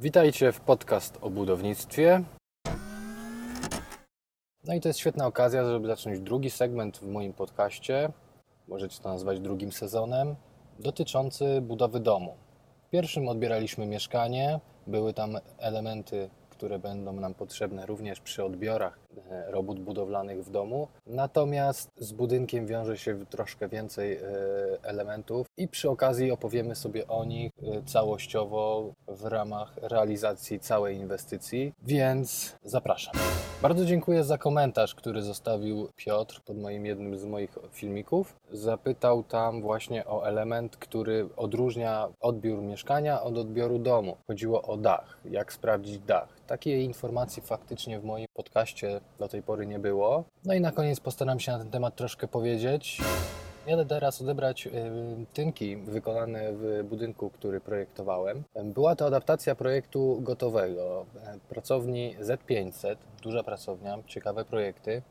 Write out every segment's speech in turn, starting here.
Witajcie w podcast o budownictwie. No i to jest świetna okazja, żeby zacząć drugi segment w moim podcaście. Możecie to nazwać drugim sezonem, dotyczący budowy domu. W pierwszym odbieraliśmy mieszkanie, były tam elementy które będą nam potrzebne również przy odbiorach robót budowlanych w domu. Natomiast z budynkiem wiąże się troszkę więcej e, elementów i przy okazji opowiemy sobie o nich e, całościowo w ramach realizacji całej inwestycji, więc zapraszam. Bardzo dziękuję za komentarz, który zostawił Piotr pod moim jednym z moich filmików. Zapytał tam właśnie o element, który odróżnia odbiór mieszkania od odbioru domu. Chodziło o dach, jak sprawdzić dach. Takiej informacji faktycznie w moim podcaście do tej pory nie było. No i na koniec postaram się na ten temat troszkę powiedzieć. Jadę teraz odebrać y, tynki wykonane w budynku, który projektowałem. Była to adaptacja projektu gotowego pracowni Z500, duża pracownia, ciekawe projekty.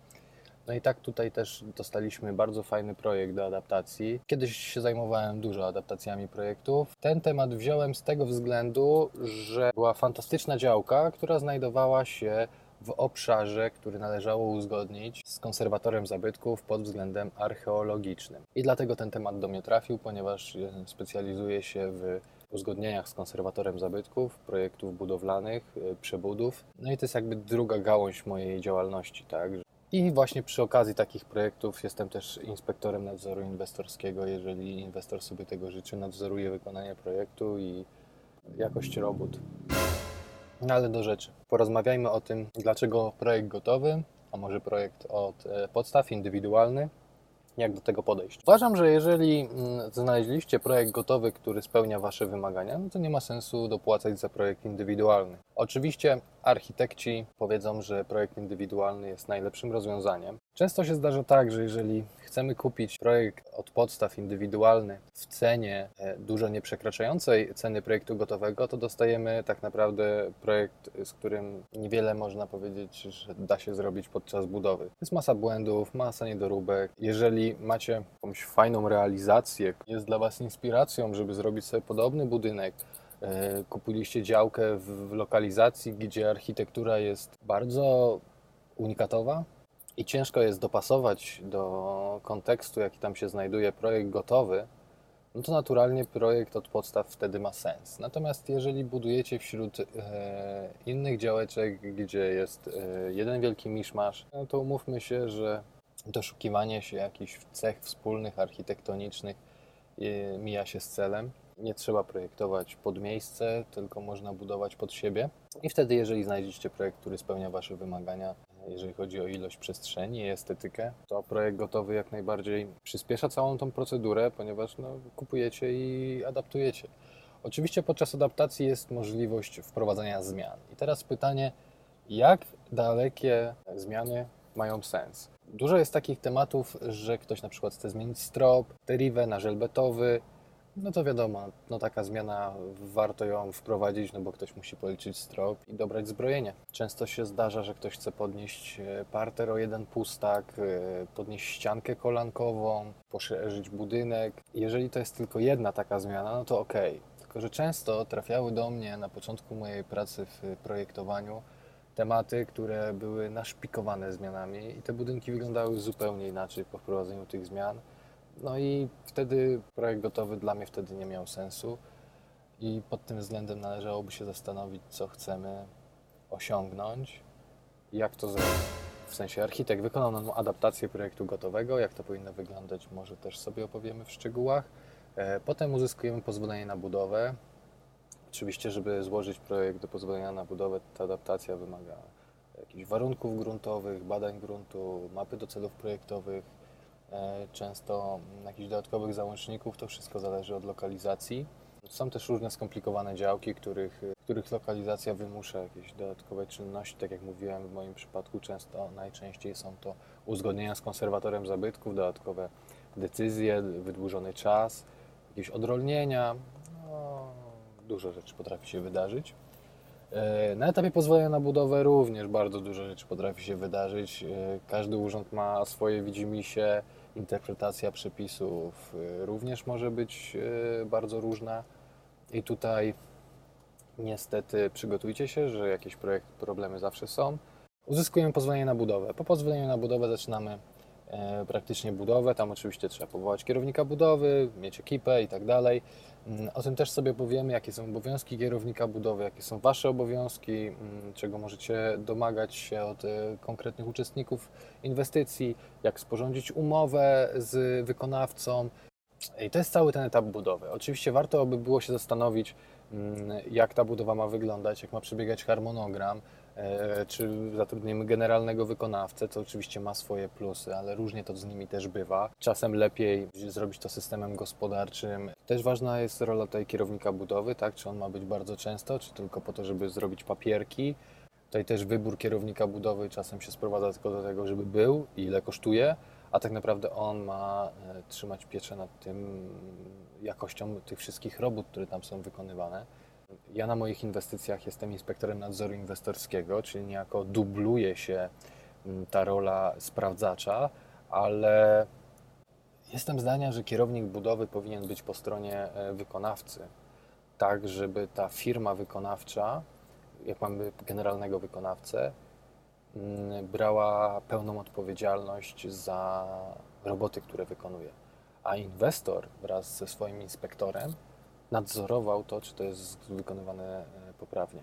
No i tak tutaj też dostaliśmy bardzo fajny projekt do adaptacji. Kiedyś się zajmowałem dużo adaptacjami projektów. Ten temat wziąłem z tego względu, że była fantastyczna działka, która znajdowała się w obszarze, który należało uzgodnić z konserwatorem zabytków pod względem archeologicznym. I dlatego ten temat do mnie trafił, ponieważ specjalizuję się w uzgodnieniach z konserwatorem zabytków, projektów budowlanych, e, przebudów. No i to jest jakby druga gałąź mojej działalności, tak? I właśnie przy okazji takich projektów jestem też inspektorem nadzoru inwestorskiego. Jeżeli inwestor sobie tego życzy, nadzoruję wykonanie projektu i jakość robót. No ale do rzeczy. Porozmawiajmy o tym, dlaczego projekt gotowy, a może projekt od e, podstaw indywidualny, jak do tego podejść. Uważam, że jeżeli mm, znaleźliście projekt gotowy, który spełnia Wasze wymagania, no to nie ma sensu dopłacać za projekt indywidualny. Oczywiście architekci powiedzą, że projekt indywidualny jest najlepszym rozwiązaniem. Często się zdarza tak, że jeżeli chcemy kupić projekt od podstaw indywidualny w cenie e, dużo nie przekraczającej ceny projektu gotowego, to dostajemy tak naprawdę projekt, z którym niewiele można powiedzieć, że da się zrobić podczas budowy. Jest masa błędów, masa niedoróbek. Jeżeli macie jakąś fajną realizację, jest dla Was inspiracją, żeby zrobić sobie podobny budynek, e, kupiliście działkę w lokalizacji, gdzie architektura jest bardzo unikatowa, i ciężko jest dopasować do kontekstu, jaki tam się znajduje projekt gotowy, no to naturalnie projekt od podstaw wtedy ma sens. Natomiast jeżeli budujecie wśród e, innych działeczek, gdzie jest e, jeden wielki miszmasz, no to umówmy się, że doszukiwanie się jakichś cech wspólnych, architektonicznych e, mija się z celem. Nie trzeba projektować pod miejsce, tylko można budować pod siebie. I wtedy, jeżeli znajdziecie projekt, który spełnia Wasze wymagania, jeżeli chodzi o ilość przestrzeni i estetykę, to projekt gotowy jak najbardziej przyspiesza całą tą procedurę, ponieważ no, kupujecie i adaptujecie. Oczywiście podczas adaptacji jest możliwość wprowadzania zmian. I teraz pytanie, jak dalekie zmiany mają sens? Dużo jest takich tematów, że ktoś na przykład chce zmienić strop, derivę na żelbetowy, no to wiadomo, no taka zmiana warto ją wprowadzić, no bo ktoś musi policzyć strop i dobrać zbrojenie. Często się zdarza, że ktoś chce podnieść e, parter o jeden pustak, e, podnieść ściankę kolankową, poszerzyć budynek. Jeżeli to jest tylko jedna taka zmiana, no to ok. Tylko, że często trafiały do mnie na początku mojej pracy w projektowaniu tematy, które były naszpikowane zmianami i te budynki wyglądały zupełnie inaczej po wprowadzeniu tych zmian. No i wtedy projekt gotowy dla mnie wtedy nie miał sensu i pod tym względem należałoby się zastanowić, co chcemy osiągnąć jak to zrobić. W sensie architekt wykonał nam adaptację projektu gotowego, jak to powinno wyglądać, może też sobie opowiemy w szczegółach. E, potem uzyskujemy pozwolenie na budowę. Oczywiście, żeby złożyć projekt do pozwolenia na budowę, ta adaptacja wymaga jakichś warunków gruntowych, badań gruntu, mapy do celów projektowych, często jakichś dodatkowych załączników, to wszystko zależy od lokalizacji. Są też różne skomplikowane działki, których, których lokalizacja wymusza jakieś dodatkowe czynności. Tak jak mówiłem, w moim przypadku często najczęściej są to uzgodnienia z konserwatorem zabytków, dodatkowe decyzje, wydłużony czas, jakieś odrolnienia. No, dużo rzeczy potrafi się wydarzyć. E, na etapie pozwolenia na budowę również bardzo dużo rzeczy potrafi się wydarzyć. E, każdy urząd ma swoje widzimisię, interpretacja przepisów y, również może być y, bardzo różna. I tutaj Niestety przygotujcie się, że jakieś projekt, problemy zawsze są. Uzyskujemy pozwolenie na budowę. Po pozwoleniu na budowę zaczynamy e, praktycznie budowę. Tam oczywiście trzeba powołać kierownika budowy, mieć ekipę i tak dalej. Mm, o tym też sobie powiemy, jakie są obowiązki kierownika budowy, jakie są Wasze obowiązki, mm, czego możecie domagać się od e, konkretnych uczestników inwestycji, jak sporządzić umowę z wykonawcą. I to jest cały ten etap budowy. Oczywiście warto by było się zastanowić, mm, jak ta budowa ma wyglądać, jak ma przebiegać harmonogram, czy zatrudnimy generalnego wykonawcę, co oczywiście ma swoje plusy, ale różnie to z nimi też bywa. Czasem lepiej zrobić to systemem gospodarczym. Też ważna jest rola tutaj kierownika budowy, tak? Czy on ma być bardzo często, czy tylko po to, żeby zrobić papierki. Tutaj też wybór kierownika budowy czasem się sprowadza tylko do tego, żeby był i ile kosztuje, a tak naprawdę on ma e, trzymać pieczę nad tym jakością tych wszystkich robót, które tam są wykonywane. Ja na moich inwestycjach jestem inspektorem nadzoru inwestorskiego, czyli niejako dubluje się ta rola sprawdzacza, ale jestem zdania, że kierownik budowy powinien być po stronie e, wykonawcy, tak żeby ta firma wykonawcza, jak mamy generalnego wykonawcę, brała pełną odpowiedzialność za roboty, które wykonuje. A inwestor wraz ze swoim inspektorem nadzorował to, czy to jest wykonywane e, poprawnie.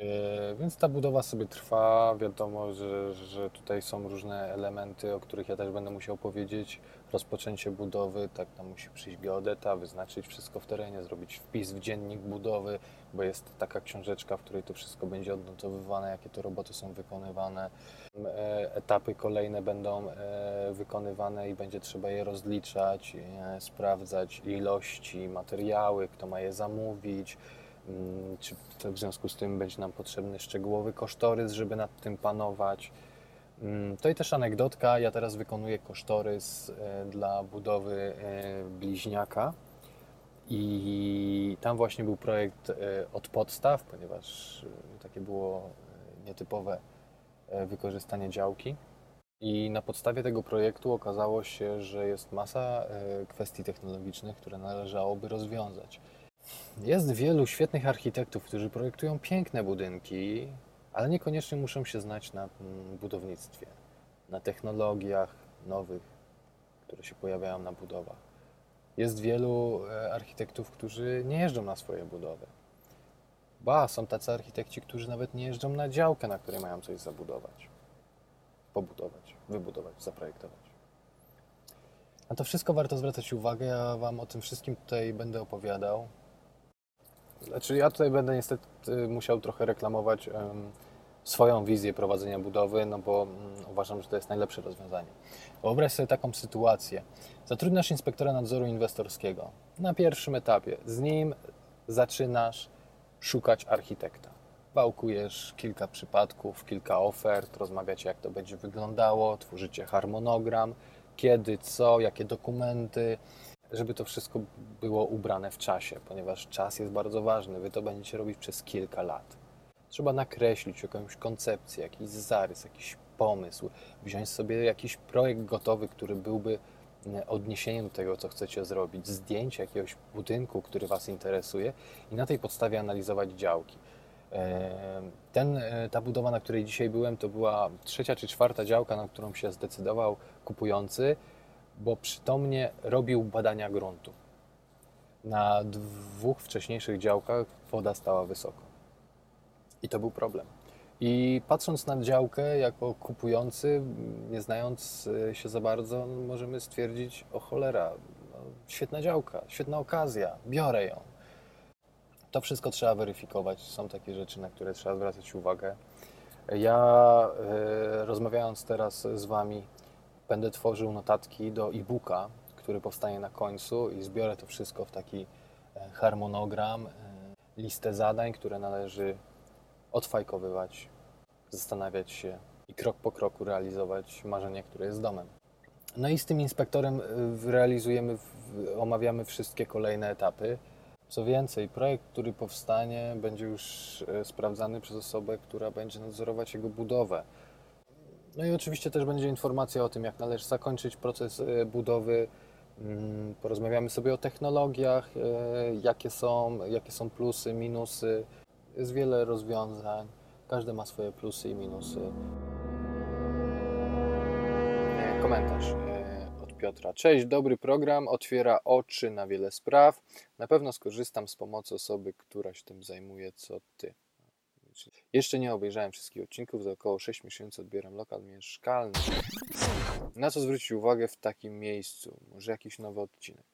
E, więc ta budowa sobie trwa. Wiadomo, że, że tutaj są różne elementy, o których ja też będę musiał powiedzieć. Rozpoczęcie budowy, tak tam musi przyjść geodeta, wyznaczyć wszystko w terenie, zrobić wpis w dziennik budowy, bo jest taka książeczka, w której to wszystko będzie odnotowywane, jakie to roboty są wykonywane. E, etapy kolejne będą wykonywane i będzie trzeba je rozliczać, sprawdzać ilości, materiały, kto ma je zamówić czy w związku z tym będzie nam potrzebny szczegółowy kosztorys, żeby nad tym panować? Mm, to i też anegdotka. Ja teraz wykonuję kosztorys e, dla budowy e, bliźniaka. I tam właśnie był projekt e, od podstaw, ponieważ takie było nietypowe wykorzystanie działki. I na podstawie tego projektu okazało się, że jest masa kwestii technologicznych, które należałoby rozwiązać. Jest wielu świetnych architektów, którzy projektują piękne budynki, ale niekoniecznie muszą się znać na mm, budownictwie, na technologiach nowych, które się pojawiają na budowach. Jest wielu e, architektów, którzy nie jeżdżą na swoje budowy. Ba, są tacy architekci, którzy nawet nie jeżdżą na działkę, na której mają coś zabudować, pobudować, wybudować, zaprojektować. Na to wszystko warto zwracać uwagę. Ja Wam o tym wszystkim tutaj będę opowiadał. Znaczy ja tutaj będę niestety musiał trochę reklamować swoją wizję prowadzenia budowy, no bo um, uważam, że to jest najlepsze rozwiązanie. Wyobraź sobie taką sytuację. Zatrudniasz inspektora nadzoru inwestorskiego. Na pierwszym etapie z nim zaczynasz szukać architekta. Wałkujesz kilka przypadków, kilka ofert, rozmawiacie jak to będzie wyglądało, tworzycie harmonogram, kiedy, co, jakie dokumenty, żeby to wszystko było ubrane w czasie, ponieważ czas jest bardzo ważny. Wy to będziecie robić przez kilka lat. Trzeba nakreślić jakąś koncepcję, jakiś zarys, jakiś pomysł, wziąć sobie jakiś projekt gotowy, który byłby mm, odniesieniem do tego, co chcecie zrobić, zdjęcie jakiegoś budynku, który Was interesuje i na tej podstawie analizować działki. Ten, e, ta budowa, na której dzisiaj byłem, to była trzecia czy czwarta działka, na którą się zdecydował kupujący bo przytomnie robił badania gruntu. Na dwóch wcześniejszych działkach woda stała wysoko. I to był problem. I patrząc na działkę jako kupujący, nie znając e, się za bardzo, możemy stwierdzić: o cholera, no, świetna działka, świetna okazja, biorę ją. To wszystko trzeba weryfikować. Są takie rzeczy, na które trzeba zwracać uwagę. Ja e, rozmawiając teraz z Wami, będę tworzył notatki do e-booka, który powstanie na końcu i zbiorę to wszystko w taki e, harmonogram, e, listę zadań, które należy odfajkowywać, zastanawiać się i krok po kroku realizować marzenie, które jest domem. No i z tym inspektorem e, realizujemy, omawiamy wszystkie kolejne etapy. Co więcej, projekt, który powstanie, będzie już sprawdzany przez osobę, która będzie nadzorować jego budowę. No i oczywiście też będzie informacja o tym, jak należy zakończyć proces e, budowy. Mm, porozmawiamy sobie o technologiach, e, jakie są, jakie są plusy, minusy. Jest wiele rozwiązań, każdy ma swoje plusy i minusy. E, Komentarz od Piotra. Cześć, dobry program, otwiera oczy na wiele spraw. Na pewno skorzystam z pomocy osoby, która się tym zajmuje, co ty. Jeszcze nie obejrzałem wszystkich odcinków, za około 6 miesięcy odbieram lokal mieszkalny. Na co zwrócić uwagę w takim miejscu? Może jakiś nowy odcinek?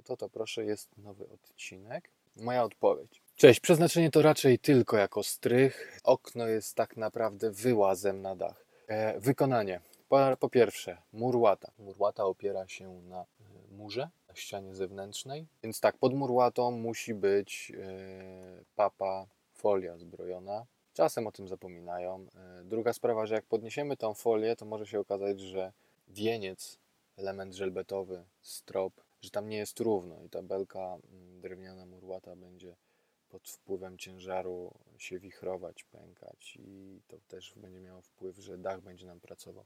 Oto to proszę, jest nowy odcinek. Moja odpowiedź. Cześć, przeznaczenie to raczej tylko jako strych. Okno jest tak naprawdę wyłazem na dach. E, wykonanie. Po, po pierwsze, mur łata. Mur łata opiera się na e, murze, na ścianie zewnętrznej. Więc tak, pod mur łatą musi być e, papa, folia zbrojona. Czasem o tym zapominają. E, druga sprawa, że jak podniesiemy tą folię, to może się okazać, że wieniec, element żelbetowy, strop, że tam nie jest równo i ta belka mm, drewniana murłata będzie pod wpływem ciężaru się wichrować, pękać i to też będzie miało wpływ, że dach będzie nam pracował.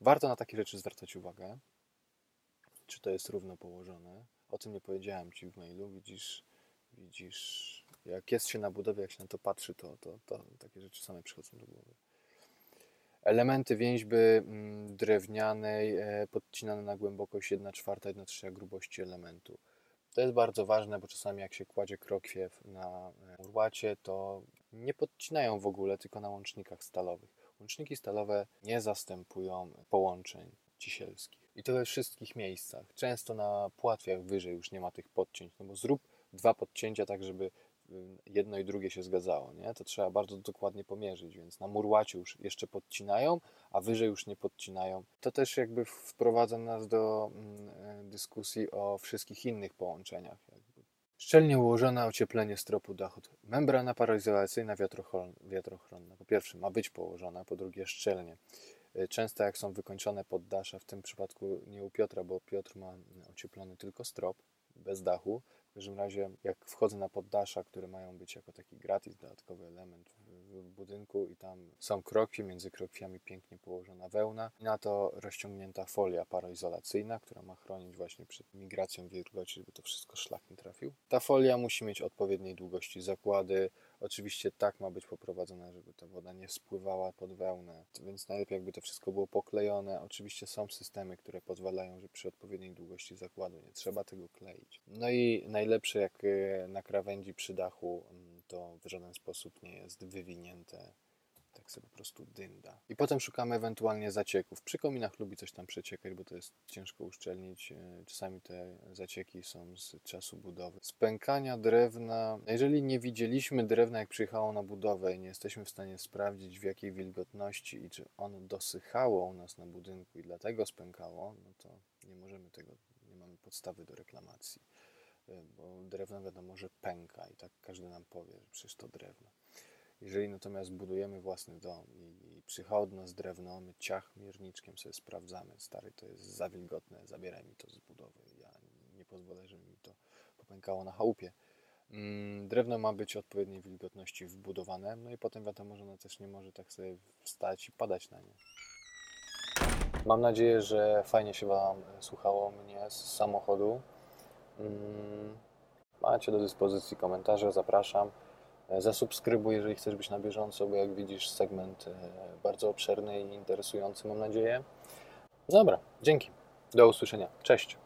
Warto na takie rzeczy zwracać uwagę, czy to jest równo położone. O tym nie powiedziałem Ci w mailu, widzisz, widzisz, jak jest się na budowie, jak się na to patrzy, to, to, to takie rzeczy same przychodzą do głowy. Elementy więźby mm, drewnianej e, podcinane na głębokość 1 czwarta, 1 trzecia grubości elementu. To jest bardzo ważne, bo czasami jak się kładzie krokwiew na e, urłacie, to nie podcinają w ogóle, tylko na łącznikach stalowych. Łączniki stalowe nie zastępują połączeń cisielskich. I to we wszystkich miejscach. Często na płatwiach wyżej już nie ma tych podcięć, no bo zrób dwa podcięcia tak, żeby jedno i drugie się zgadzało, nie? To trzeba bardzo dokładnie pomierzyć, więc na murłacie już jeszcze podcinają, a wyżej już nie podcinają. To też jakby wprowadza nas do mm, dyskusji o wszystkich innych połączeniach. Szczelnie ułożone ocieplenie stropu dachu. Membrana paroizolacyjna wiatrochronna. Po pierwsze ma być położona, po drugie szczelnie. Y, często jak są wykończone poddasze, w tym przypadku nie u Piotra, bo Piotr ma ocieplony tylko strop, bez dachu, w każdym razie, jak wchodzę na poddasza, które mają być jako taki gratis, dodatkowy element w, budynku i tam są krokwie, między krokwiami pięknie położona wełna i na to rozciągnięta folia paroizolacyjna, która ma chronić właśnie przed migracją wilgoci, żeby to wszystko szlak nie trafił. Ta folia musi mieć odpowiedniej długości zakłady, Oczywiście tak ma być poprowadzone, żeby ta woda nie spływała pod wełnę, więc najlepiej jakby to wszystko było poklejone. Oczywiście są systemy, które pozwalają, że przy odpowiedniej długości zakładu nie trzeba tego kleić. No i najlepsze jak e, na krawędzi przy dachu mm, to w żaden sposób nie jest wywinięte tak sobie po prostu dynda. I potem szukamy ewentualnie zacieków. Przy kominach lubi coś tam przeciekać, bo to jest ciężko uszczelnić. E, czasami te zacieki są z czasu budowy. Spękania drewna. Jeżeli nie widzieliśmy drewna, jak przyjechało na budowę i nie jesteśmy w stanie sprawdzić w jakiej wilgotności i czy ono dosychało u nas na budynku i dlatego spękało, no to nie możemy tego, nie mamy podstawy do reklamacji. E, bo drewno wiadomo, że pęka i tak każdy nam powie, że przecież to drewno. Jeżeli natomiast budujemy własny dom i, i nas drewno, my ciach mierniczkiem sobie sprawdzamy, stary, to jest za wilgotne, zabieraj mi to z budowy. Ja nie pozwolę, żeby mi to popękało na chałupie. Mm, drewno ma być odpowiedniej wilgotności wbudowane, no i potem wiadomo, że ono też nie może tak sobie wstać i padać na nie. Mam nadzieję, że fajnie się Wam słuchało mnie z samochodu. Mm, macie do dyspozycji komentarze, zapraszam. E, zasubskrybuj, jeżeli chcesz być na bieżąco, bo jak widzisz, segment e, bardzo obszerny i interesujący, mam nadzieję. Dobra, dzięki. Do usłyszenia. Cześć.